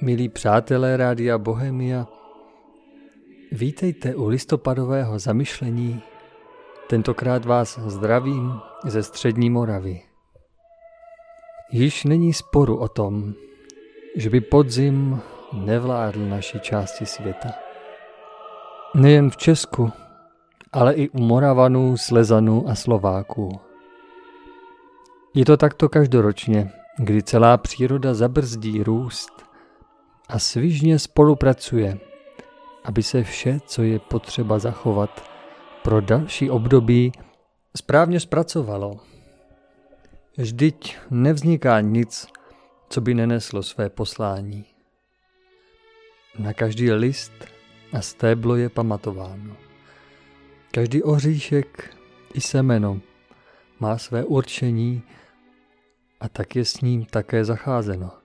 Milí přátelé Rádia Bohemia, vítejte u listopadového zamyšlení. Tentokrát vás zdravím ze střední Moravy. Již není sporu o tom, že by podzim nevládl naší části světa. Nejen v Česku, ale i u Moravanů, Slezanů a Slováků. Je to takto každoročně, kdy celá příroda zabrzdí růst a svižně spolupracuje, aby se vše, co je potřeba zachovat pro další období, správně zpracovalo. Vždyť nevzniká nic, co by neneslo své poslání. Na každý list a stéblo je pamatováno. Každý oříšek i semeno má své určení a tak je s ním také zacházeno.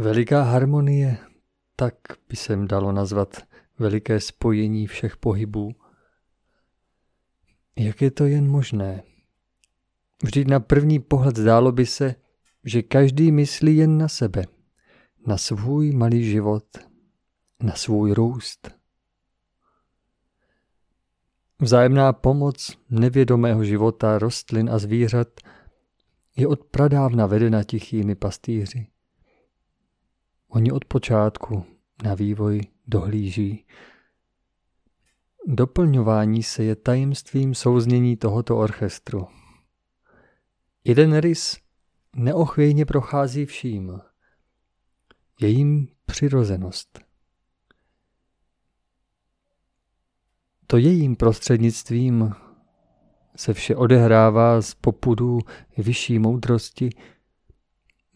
Veliká harmonie, tak by se dalo nazvat veliké spojení všech pohybů. Jak je to jen možné? Vždyť na první pohled zdálo by se, že každý myslí jen na sebe, na svůj malý život, na svůj růst. Vzájemná pomoc nevědomého života rostlin a zvířat je od pradávna vedena tichými pastýři. Oni od počátku na vývoj dohlíží. Doplňování se je tajemstvím souznění tohoto orchestru. Jeden rys neochvějně prochází vším. Je jim přirozenost. To jejím prostřednictvím se vše odehrává z popudu vyšší moudrosti.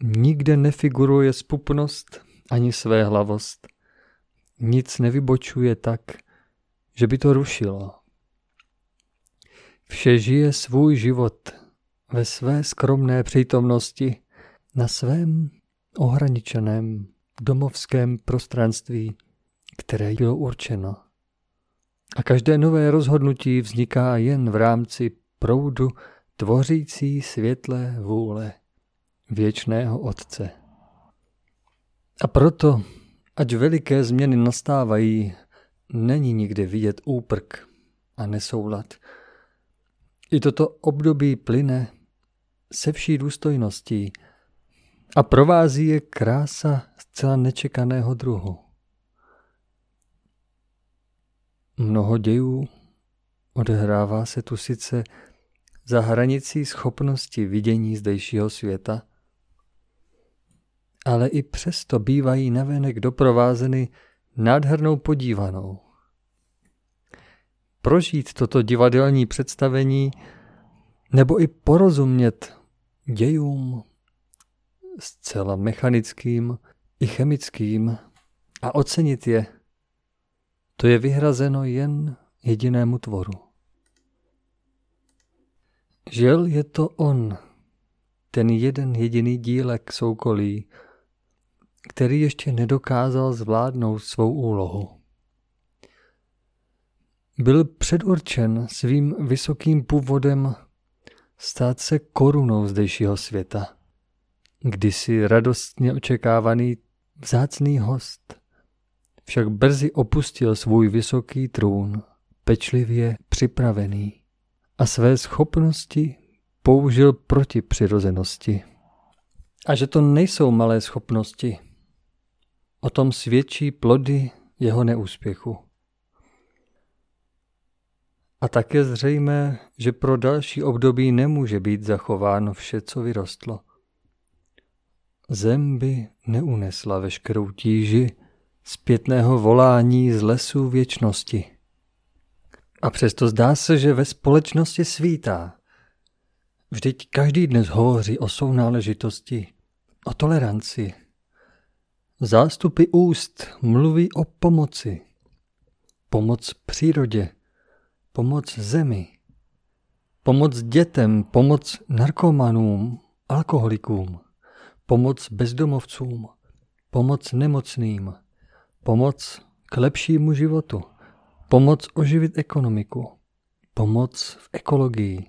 Nikde nefiguruje spupnost ani své hlavost. Nic nevybočuje tak, že by to rušilo. Vše žije svůj život ve své skromné přítomnosti na svém ohraničeném domovském prostranství, které bylo určeno. A každé nové rozhodnutí vzniká jen v rámci proudu tvořící světlé vůle věčného Otce. A proto, ať veliké změny nastávají, není nikde vidět úprk a nesoulad. I toto období plyne se vší důstojností a provází je krása zcela nečekaného druhu. Mnoho dějů odehrává se tu sice za hranicí schopnosti vidění zdejšího světa, ale i přesto bývají navenek doprovázeny nádhernou podívanou. Prožít toto divadelní představení nebo i porozumět dějům zcela mechanickým i chemickým a ocenit je to je vyhrazeno jen jedinému tvoru. Žel je to on, ten jeden jediný dílek soukolí, který ještě nedokázal zvládnout svou úlohu. Byl předurčen svým vysokým původem stát se korunou zdejšího světa, kdysi radostně očekávaný vzácný host – však brzy opustil svůj vysoký trůn, pečlivě připravený a své schopnosti použil proti přirozenosti. A že to nejsou malé schopnosti, o tom svědčí plody jeho neúspěchu. A také zřejmé, že pro další období nemůže být zachováno vše, co vyrostlo. Zem by neunesla veškerou tíži, zpětného volání z lesů věčnosti. A přesto zdá se, že ve společnosti svítá. Vždyť každý dnes hovoří o sounáležitosti, o toleranci. Zástupy úst mluví o pomoci. Pomoc přírodě, pomoc zemi, pomoc dětem, pomoc narkomanům, alkoholikům, pomoc bezdomovcům, pomoc nemocným – Pomoc k lepšímu životu. Pomoc oživit ekonomiku. Pomoc v ekologii.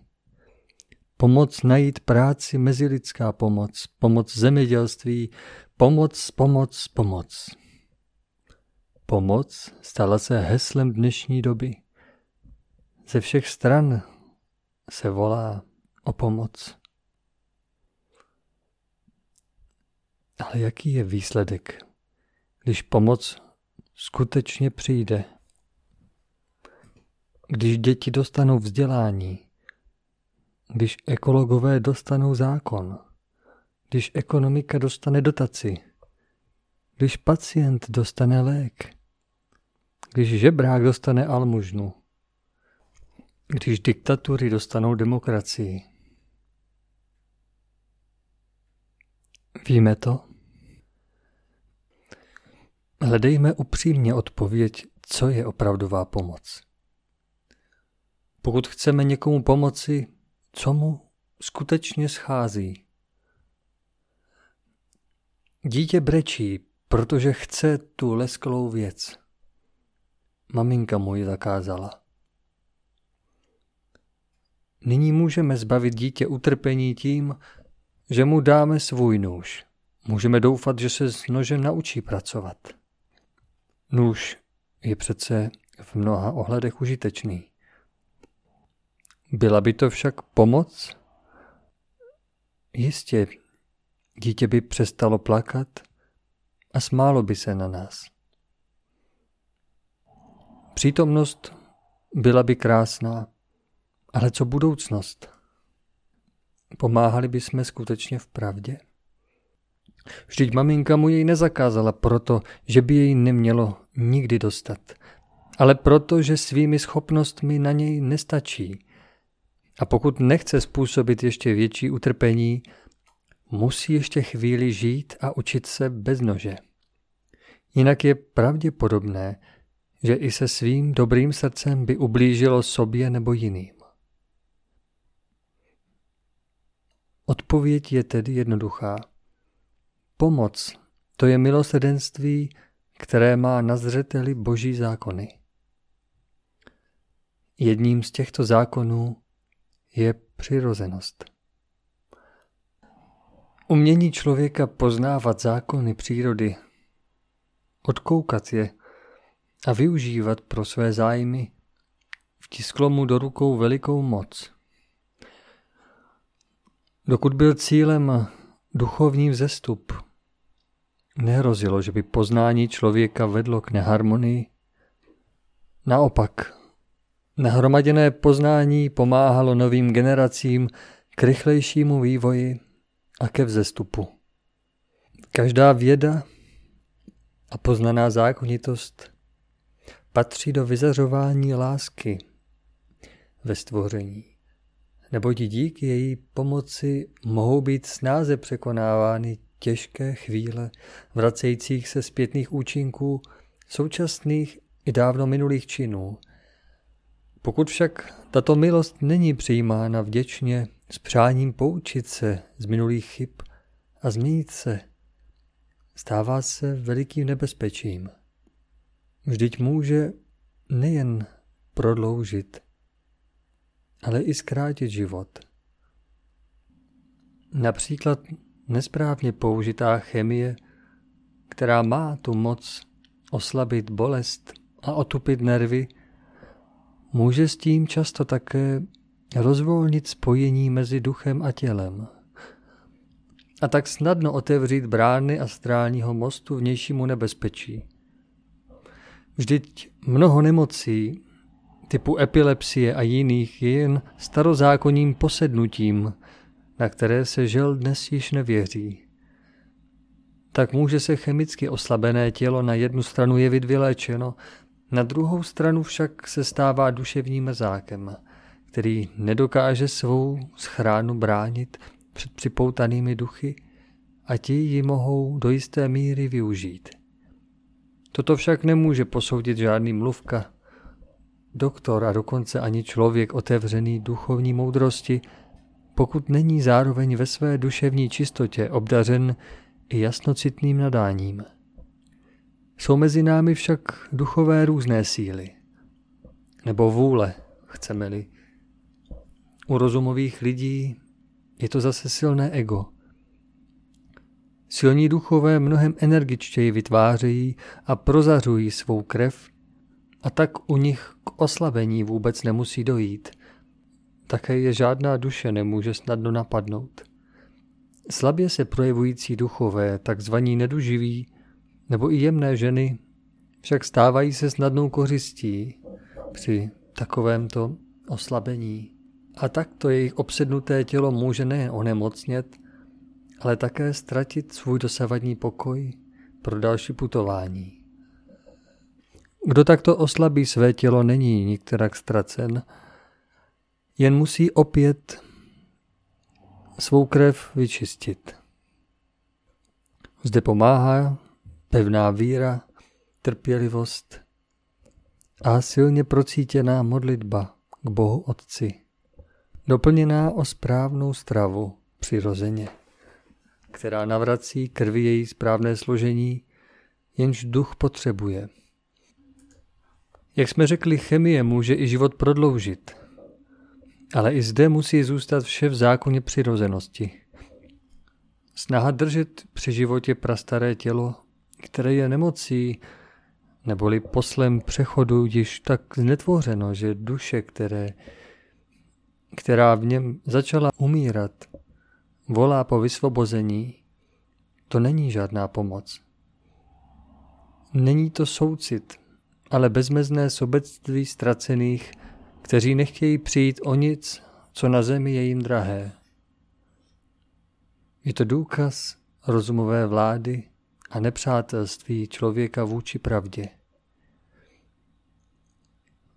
Pomoc najít práci, mezilidská pomoc, pomoc zemědělství, Pomoc, pomoc, pomoc. Pomoc stala se heslem dnešní doby. Ze všech stran se volá o pomoc. Ale jaký je výsledek, když pomoc skutečně přijde? Když děti dostanou vzdělání, když ekologové dostanou zákon, když ekonomika dostane dotaci, když pacient dostane lék, když žebrák dostane almužnu, když diktatury dostanou demokracii. Víme to? Hledejme upřímně odpověď, co je opravdová pomoc. Pokud chceme někomu pomoci, co mu skutečně schází. Dítě brečí, protože chce tu lesklou věc. Maminka mu ji zakázala. Nyní můžeme zbavit dítě utrpení tím, že mu dáme svůj nůž. Můžeme doufat, že se s nožem naučí pracovat. Nůž je přece v mnoha ohledech užitečný. Byla by to však pomoc? Jistě, dítě by přestalo plakat a smálo by se na nás. Přítomnost byla by krásná, ale co budoucnost? Pomáhali bychom skutečně v pravdě? Vždyť maminka mu jej nezakázala proto, že by jej nemělo nikdy dostat, ale proto, že svými schopnostmi na něj nestačí. A pokud nechce způsobit ještě větší utrpení, musí ještě chvíli žít a učit se bez nože. Jinak je pravděpodobné, že i se svým dobrým srdcem by ublížilo sobě nebo jiným. Odpověď je tedy jednoduchá. Pomoc to je milosedenství, které má na zřeteli boží zákony. Jedním z těchto zákonů je přirozenost. Umění člověka poznávat zákony přírody, odkoukat je a využívat pro své zájmy, vtisklo mu do rukou velikou moc. Dokud byl cílem duchovní vzestup, nehrozilo, že by poznání člověka vedlo k neharmonii. Naopak, nahromaděné poznání pomáhalo novým generacím k rychlejšímu vývoji a ke vzestupu. Každá věda a poznaná zákonitost patří do vyzařování lásky ve stvoření, neboť díky její pomoci mohou být snáze překonávány těžké chvíle vracejících se zpětných účinků současných i dávno minulých činů. Pokud však tato milost není přijímána vděčně s přáním poučit se z minulých chyb a změnit se, stává se velikým nebezpečím. Vždyť může nejen prodloužit, ale i zkrátit život. Například nesprávně použitá chemie, která má tu moc oslabit bolest a otupit nervy, může s tím často také rozvolnit spojení mezi duchem a tělem. A tak snadno otevřít brány astrálního mostu vnějšímu nebezpečí. Vždyť mnoho nemocí, typu epilepsie a jiných, je jen starozákonním posednutím, na které se žel dnes již nevěří. Tak může se chemicky oslabené tělo na jednu stranu jevit vyléčeno, na druhou stranu však se stává duševním mrzákem, který nedokáže svou schránu bránit před připoutanými duchy a ti ji mohou do jisté míry využít. Toto však nemůže posoudit žádný mluvka, doktor a dokonce ani člověk otevřený duchovní moudrosti, pokud není zároveň ve své duševní čistotě obdařen i jasnocitným nadáním. Jsou mezi námi však duchové různé síly, nebo vůle, chceme-li. U rozumových lidí je to zase silné ego. Silní duchové mnohem energičtěji vytvářejí a prozařují svou krev a tak u nich k oslabení vůbec nemusí dojít. Také je žádná duše nemůže snadno napadnout. Slabě se projevující duchové, takzvaní neduživí, nebo i jemné ženy, však stávají se snadnou kořistí při takovémto oslabení. A tak to jejich obsednuté tělo může nejen onemocnět, ale také ztratit svůj dosavadní pokoj pro další putování. Kdo takto oslabí své tělo, není nikterak ztracen, jen musí opět svou krev vyčistit. Zde pomáhá pevná víra, trpělivost a silně procítěná modlitba k Bohu Otci, doplněná o správnou stravu přirozeně, která navrací krvi její správné složení, jenž duch potřebuje. Jak jsme řekli, chemie může i život prodloužit, ale i zde musí zůstat vše v zákoně přirozenosti. Snaha držet při životě prastaré tělo, které je nemocí, neboli poslem přechodu již tak znetvořeno, že duše, které, která v něm začala umírat, volá po vysvobození, to není žádná pomoc. Není to soucit, ale bezmezné sobectví ztracených, kteří nechtějí přijít o nic, co na zemi je jim drahé. Je to důkaz rozumové vlády a nepřátelství člověka vůči pravdě.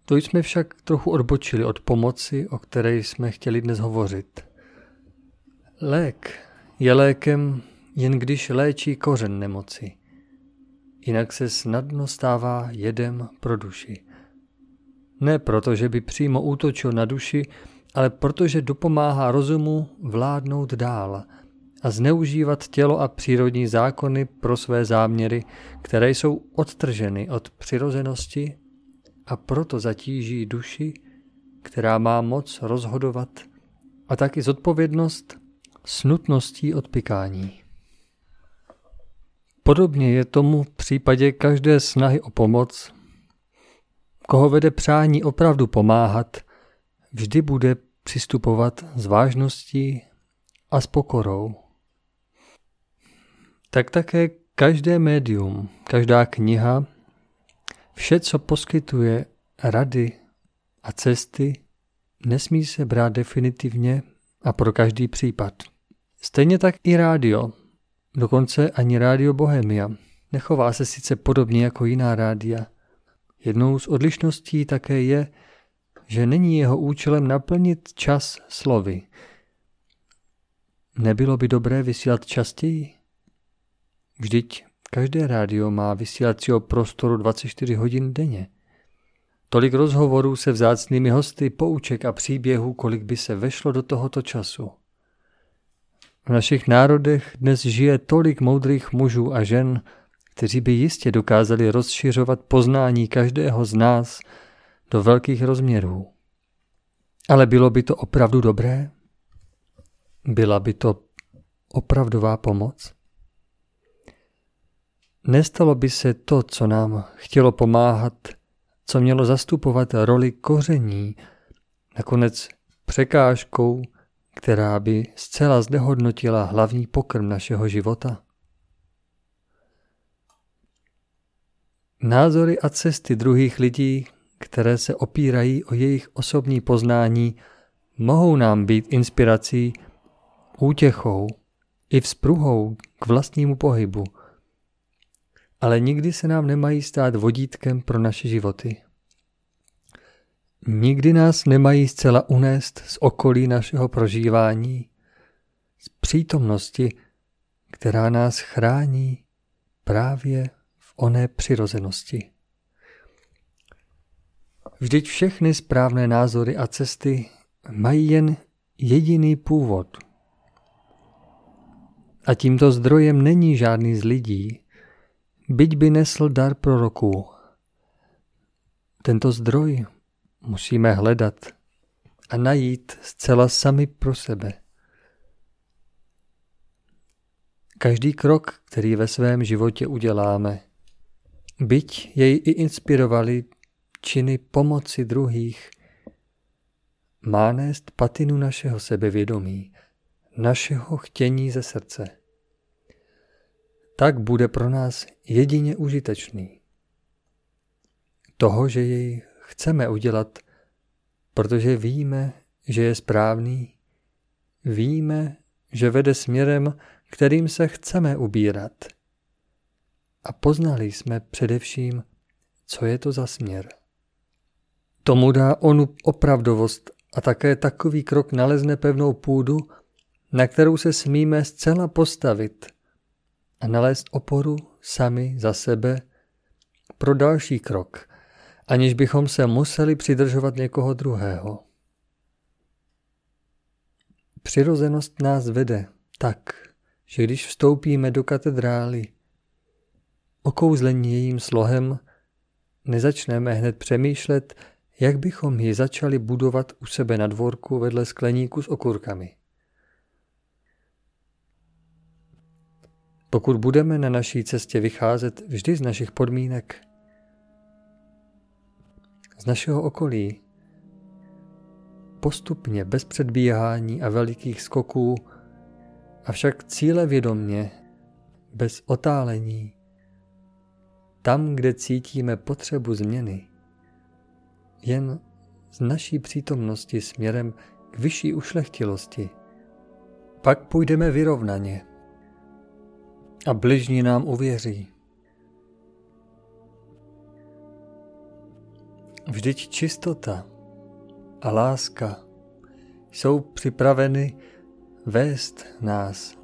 To jsme však trochu odbočili od pomoci, o které jsme chtěli dnes hovořit. Lék je lékem jen když léčí kořen nemoci. Jinak se snadno stává jedem pro duši. Ne proto, že by přímo útočil na duši, ale protože dopomáhá rozumu vládnout dál a zneužívat tělo a přírodní zákony pro své záměry, které jsou odtrženy od přirozenosti a proto zatíží duši, která má moc rozhodovat a taky zodpovědnost s nutností odpykání. Podobně je tomu v případě každé snahy o pomoc. Koho vede přání opravdu pomáhat, vždy bude přistupovat s vážností a s pokorou. Tak také každé médium, každá kniha, vše, co poskytuje rady a cesty, nesmí se brát definitivně a pro každý případ. Stejně tak i rádio, dokonce ani rádio Bohemia. Nechová se sice podobně jako jiná rádia. Jednou z odlišností také je, že není jeho účelem naplnit čas slovy. Nebylo by dobré vysílat častěji? Vždyť každé rádio má vysílacího prostoru 24 hodin denně. Tolik rozhovorů se vzácnými hosty, pouček a příběhů, kolik by se vešlo do tohoto času. V našich národech dnes žije tolik moudrých mužů a žen, kteří by jistě dokázali rozšiřovat poznání každého z nás do velkých rozměrů. Ale bylo by to opravdu dobré? Byla by to opravdová pomoc? Nestalo by se to, co nám chtělo pomáhat, co mělo zastupovat roli koření, nakonec překážkou, která by zcela znehodnotila hlavní pokrm našeho života? Názory a cesty druhých lidí, které se opírají o jejich osobní poznání, mohou nám být inspirací, útěchou i vzpruhou k vlastnímu pohybu – ale nikdy se nám nemají stát vodítkem pro naše životy. Nikdy nás nemají zcela unést z okolí našeho prožívání, z přítomnosti, která nás chrání právě v oné přirozenosti. Vždyť všechny správné názory a cesty mají jen jediný původ. A tímto zdrojem není žádný z lidí, byť by nesl dar proroků. Tento zdroj musíme hledat a najít zcela sami pro sebe. každý krok, který ve svém životě uděláme, byť jej i inspirovali činy pomoci druhých, má nést patinu našeho sebevědomí, našeho chtění ze srdce. Tak bude pro nás jedině užitečný. Toho, že jej chceme udělat, protože víme, že je správný, víme, že vede směrem, kterým se chceme ubírat. A poznali jsme především, co je to za směr. Tomu dá onu opravdovost a také takový krok nalezne pevnou půdu, na kterou se smíme zcela postavit a nalézt oporu sami za sebe pro další krok, aniž bychom se museli přidržovat někoho druhého. Přirozenost nás vede tak, že když vstoupíme do katedrály, okouzlení jejím slohem, nezačneme hned přemýšlet, jak bychom ji začali budovat u sebe na dvorku vedle skleníku s okurkami. Pokud budeme na naší cestě vycházet vždy z našich podmínek, z našeho okolí, postupně, bez předbíhání a velikých skoků, avšak cíle vědomně, bez otálení, tam, kde cítíme potřebu změny, jen z naší přítomnosti směrem k vyšší ušlechtilosti. Pak půjdeme vyrovnaně a bližní nám uvěří. Vždyť čistota a láska jsou připraveny vést nás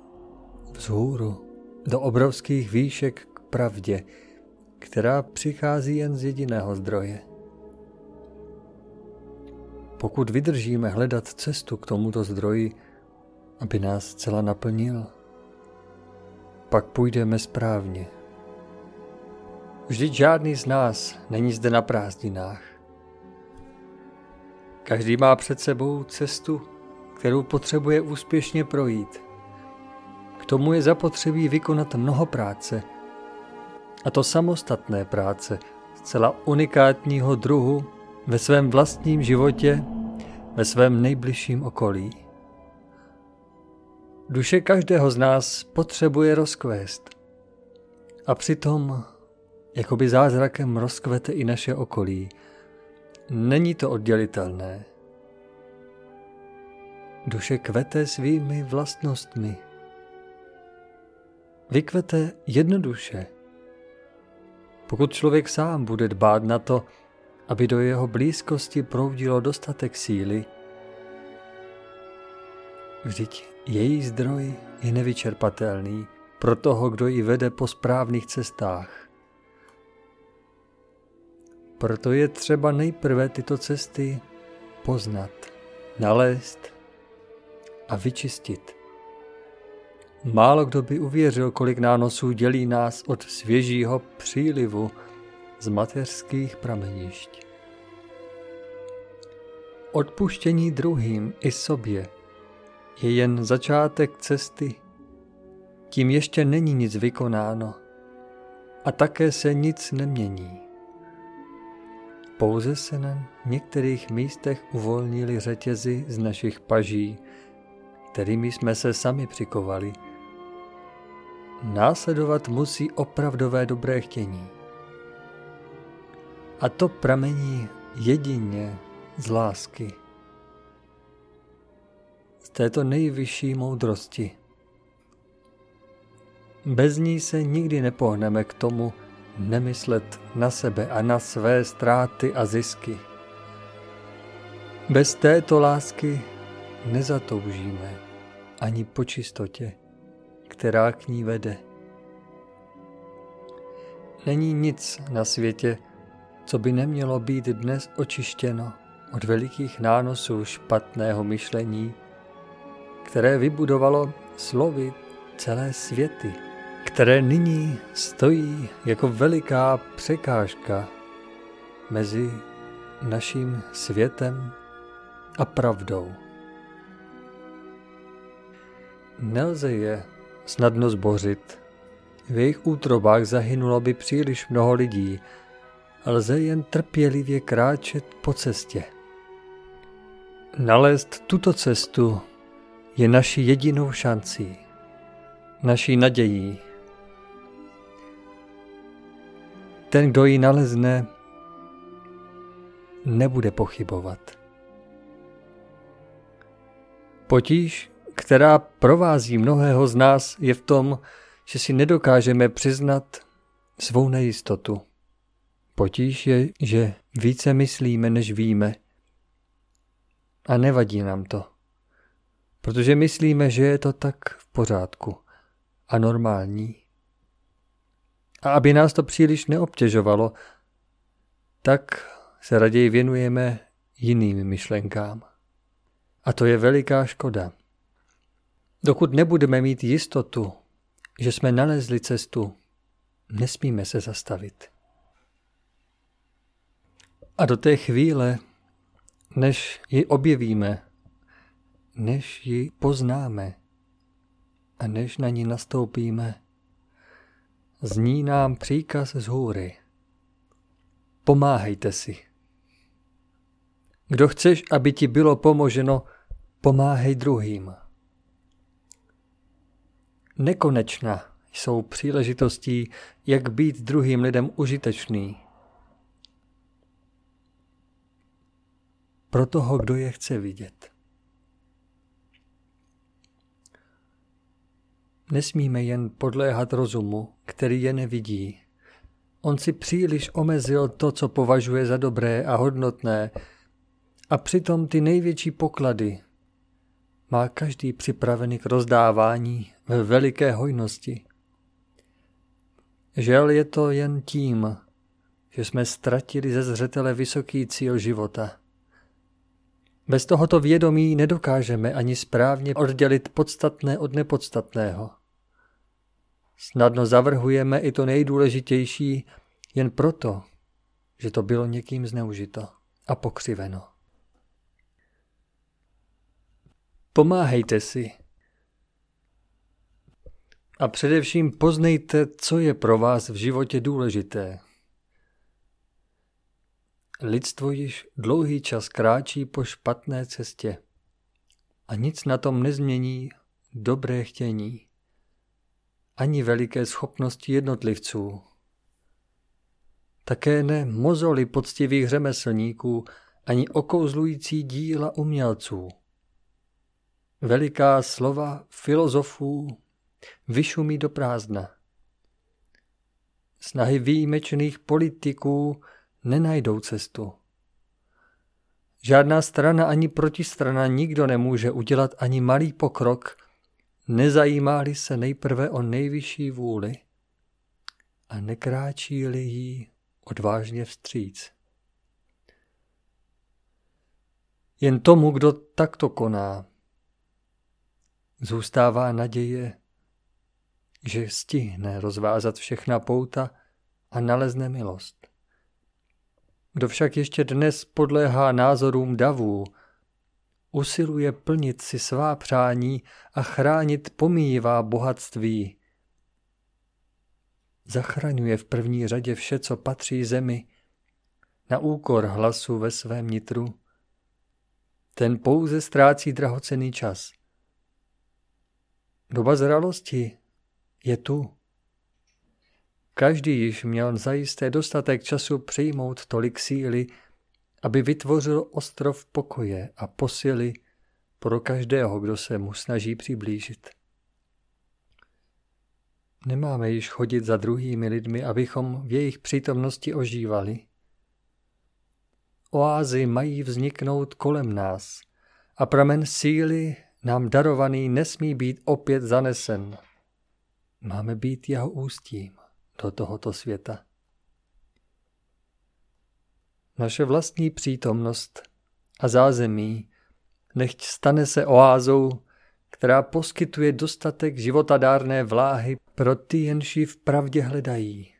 vzhůru do obrovských výšek k pravdě, která přichází jen z jediného zdroje. Pokud vydržíme hledat cestu k tomuto zdroji, aby nás zcela naplnil, pak půjdeme správně. Vždyť žádný z nás není zde na prázdninách. Každý má před sebou cestu, kterou potřebuje úspěšně projít. K tomu je zapotřebí vykonat mnoho práce, a to samostatné práce, zcela unikátního druhu ve svém vlastním životě, ve svém nejbližším okolí. Duše každého z nás potřebuje rozkvést. A přitom, jakoby zázrakem rozkvete i naše okolí. Není to oddělitelné. Duše kvete svými vlastnostmi. Vykvete jednoduše. Pokud člověk sám bude dbát na to, aby do jeho blízkosti proudilo dostatek síly, vždyť její zdroj je nevyčerpatelný pro toho, kdo ji vede po správných cestách. Proto je třeba nejprve tyto cesty poznat, nalézt a vyčistit. Málo kdo by uvěřil, kolik nánosů dělí nás od svěžího přílivu z mateřských pramenišť. Odpuštění druhým i sobě je jen začátek cesty. Tím ještě není nic vykonáno a také se nic nemění. Pouze se na některých místech uvolnili řetězy z našich paží, kterými jsme se sami přikovali. Následovat musí opravdové dobré chtění. A to pramení jedině z lásky. Této nejvyšší moudrosti. Bez ní se nikdy nepohneme k tomu nemyslet na sebe a na své ztráty a zisky. Bez této lásky nezatoužíme ani po čistotě, která k ní vede. Není nic na světě, co by nemělo být dnes očištěno od velikých nánosů špatného myšlení, které vybudovalo slovy celé světy, které nyní stojí jako veliká překážka mezi naším světem a pravdou. Nelze je snadno zbořit. V jejich útrobách zahynulo by příliš mnoho lidí, lze jen trpělivě kráčet po cestě. Nalézt tuto cestu je naší jedinou šancí, naší nadějí. Ten, kdo ji nalezne, nebude pochybovat. Potíž, která provází mnohého z nás, je v tom, že si nedokážeme přiznat svou nejistotu. Potíž je, že více myslíme, než víme. A nevadí nám to, protože myslíme, že je to tak v pořádku a normální. A aby nás to příliš neobtěžovalo, tak se raději věnujeme jiným myšlenkám. A to je veliká škoda. Dokud nebudeme mít jistotu, že jsme nalezli cestu, nesmíme se zastavit. A do té chvíle, než ji objevíme, než ji poznáme a než na ní nastoupíme, zní nám příkaz z hůry. Pomáhejte si. Kdo chceš, aby ti bylo pomoženo, pomáhej druhým. Nekonečná jsou příležitostí, jak být druhým lidem užitečný. Pro toho, kdo je chce vidět. Nesmíme jen podléhat rozumu, který je nevidí. On si příliš omezil to, co považuje za dobré a hodnotné, a přitom ty největší poklady má každý připravený k rozdávání ve veliké hojnosti. Žel je to jen tím, že jsme ztratili ze zřetele vysoký cíl života. Bez tohoto vědomí nedokážeme ani správně oddělit podstatné od nepodstatného. Snadno zavrhujeme i to nejdůležitější jen proto, že to bylo někým zneužito a pokřiveno. Pomáhejte si. A především poznejte, co je pro vás v životě důležité. Lidstvo již dlouhý čas kráčí po špatné cestě a nic na tom nezmění dobré chtění, ani veliké schopnosti jednotlivců. Také ne mozoly poctivých řemeslníků, ani okouzlující díla umělců. Veliká slova filozofů vyšumí do prázdna. Snahy výjimečných politiků nenajdou cestu. Žádná strana ani protistrana nikdo nemůže udělat ani malý pokrok, nezajímá-li se nejprve o nejvyšší vůli a nekráčí-li jí odvážně vstříc. Jen tomu, kdo takto koná, Zůstává naděje, že stihne rozvázat všechna pouta a nalezne milost. Kdo však ještě dnes podléhá názorům davů, usiluje plnit si svá přání a chránit pomíjivá bohatství. Zachraňuje v první řadě vše, co patří zemi, na úkor hlasu ve svém nitru. Ten pouze ztrácí drahocený čas – Doba zralosti je tu. Každý již měl zajisté dostatek času přijmout tolik síly, aby vytvořil ostrov pokoje a posily pro každého, kdo se mu snaží přiblížit. Nemáme již chodit za druhými lidmi, abychom v jejich přítomnosti ožívali. Oázy mají vzniknout kolem nás a pramen síly nám darovaný nesmí být opět zanesen. Máme být jeho ústím do tohoto světa. Naše vlastní přítomnost a zázemí nechť stane se oázou, která poskytuje dostatek životadárné vláhy pro ty, jenž v pravdě hledají.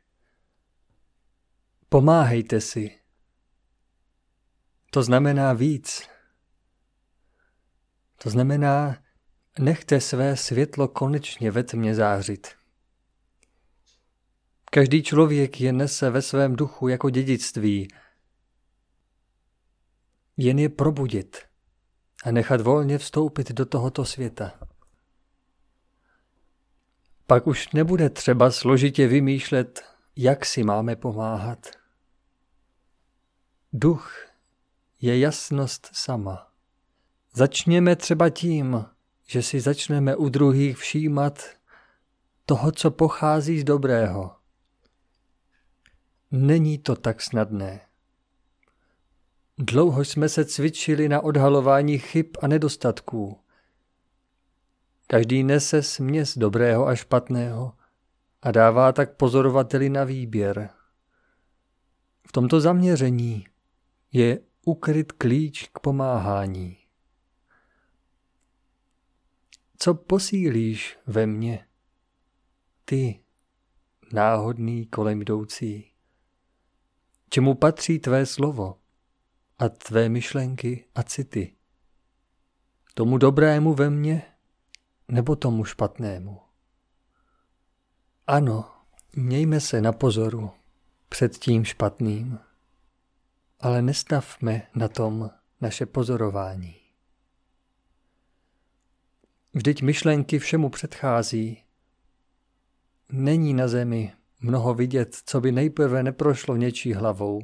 Pomáhejte si. To znamená víc to znamená nechte své světlo konečně ve tmě zářit. Každý člověk je nese ve svém duchu jako dědictví. Jen je probudit a nechat volně vstoupit do tohoto světa. Pak už nebude třeba složitě vymýšlet, jak si máme pomáhat. Duch je jasnost sama. Začněme třeba tím, že si začneme u druhých všímat toho, co pochází z dobrého. Není to tak snadné. Dlouho jsme se cvičili na odhalování chyb a nedostatků. Každý nese směs dobrého a špatného a dává tak pozorovateli na výběr. V tomto zaměření je ukryt klíč k pomáhání. Co posílíš ve mně? Ty, náhodný kolem jdoucí. Čemu patří tvé slovo a tvé myšlenky a city? Tomu dobrému ve mně nebo tomu špatnému? Ano, mějme se na pozoru před tím špatným, ale nestavme na tom naše pozorování. Vždyť myšlenky všemu předchází. Není na zemi mnoho vidět, co by nejprve neprošlo něčí hlavou.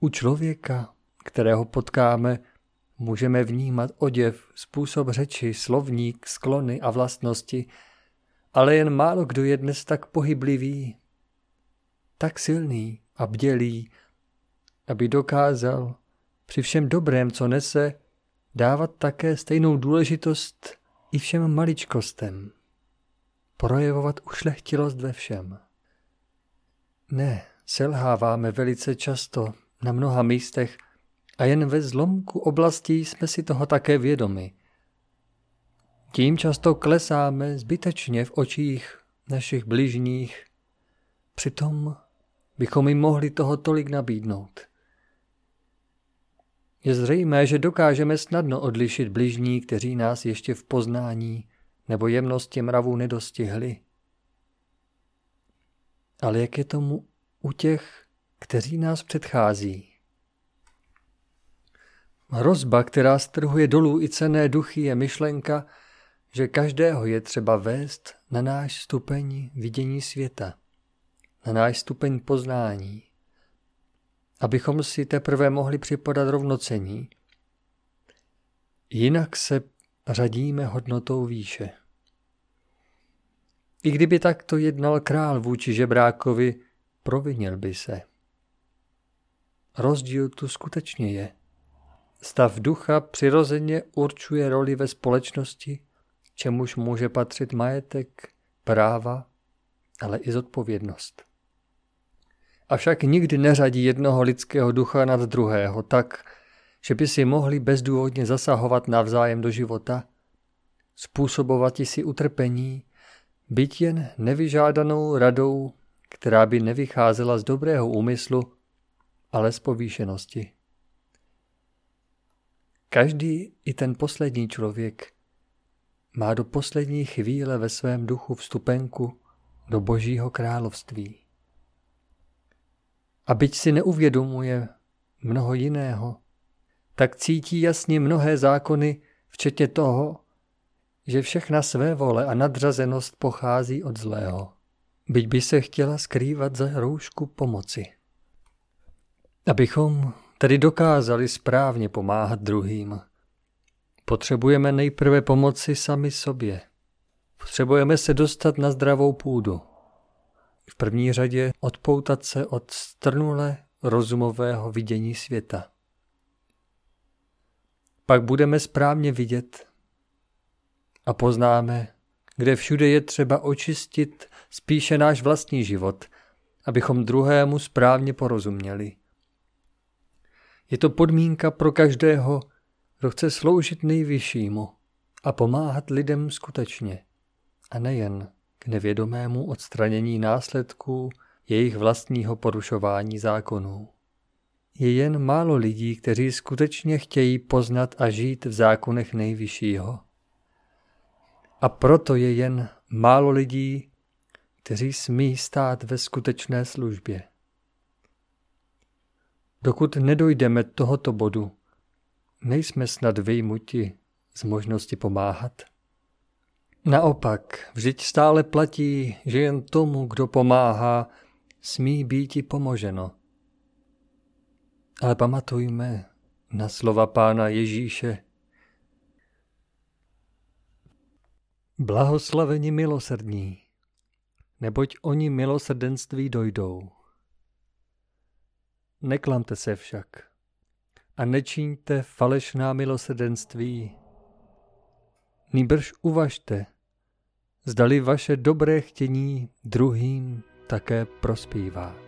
U člověka, kterého potkáme, můžeme vnímat oděv, způsob řeči, slovník, sklony a vlastnosti, ale jen málo kdo je dnes tak pohyblivý, tak silný a bdělý, aby dokázal při všem dobrém, co nese, dávat také stejnou důležitost i všem maličkostem. Projevovat ušlechtilost ve všem. Ne, selháváme velice často na mnoha místech a jen ve zlomku oblastí jsme si toho také vědomi. Tím často klesáme zbytečně v očích našich bližních, přitom bychom jim mohli toho tolik nabídnout. Je zřejmé, že dokážeme snadno odlišit bližní, kteří nás ještě v poznání nebo jemnosti mravů nedostihli. Ale jak je tomu u těch, kteří nás předchází? Hrozba, která strhuje dolů i cené duchy, je myšlenka, že každého je třeba vést na náš stupeň vidění světa, na náš stupeň poznání abychom si teprve mohli připadat rovnocení. Jinak se řadíme hodnotou výše. I kdyby takto jednal král vůči žebrákovi, provinil by se. Rozdíl tu skutečně je. Stav ducha přirozeně určuje roli ve společnosti, čemuž může patřit majetek, práva, ale i zodpovědnost avšak nikdy neřadí jednoho lidského ducha nad druhého tak, že by si mohli bezdůvodně zasahovat navzájem do života, způsobovat si utrpení, byť jen nevyžádanou radou, která by nevycházela z dobrého úmyslu, ale z povýšenosti. Každý, i ten poslední člověk, má do poslední chvíle ve svém duchu vstupenku do Božího království. A byť si neuvědomuje mnoho jiného, tak cítí jasně mnohé zákony, včetně toho, že všechna své vole a nadřazenost pochází od zlého, byť by se chtěla skrývat za roušku pomoci. Abychom tedy dokázali správně pomáhat druhým, potřebujeme nejprve pomoci sami sobě. Potřebujeme se dostat na zdravou půdu v první řadě odpoutat se od strnule rozumového vidění světa. Pak budeme správně vidět a poznáme, kde všude je třeba očistit spíše náš vlastní život, abychom druhému správně porozuměli. Je to podmínka pro každého, kdo chce sloužit nejvyššímu a pomáhat lidem skutečně, a nejen k nevědomému odstranění následků jejich vlastního porušování zákonů. Je jen málo lidí, kteří skutečně chtějí poznat a žít v zákonech nejvyššího. A proto je jen málo lidí, kteří smí stát ve skutečné službě. Dokud nedojdeme tohoto bodu, nejsme snad vyjmuti z možnosti pomáhat. Naopak, vždyť stále platí, že jen tomu, kdo pomáhá, smí být i pomoženo. Ale pamatujme na slova pána Ježíše. Blahoslaveni milosrdní, neboť oni milosrdenství dojdou. Neklamte se však a nečiňte falešná milosrdenství. Nýbrž uvažte, zdali vaše dobré chtění druhým také prospívá.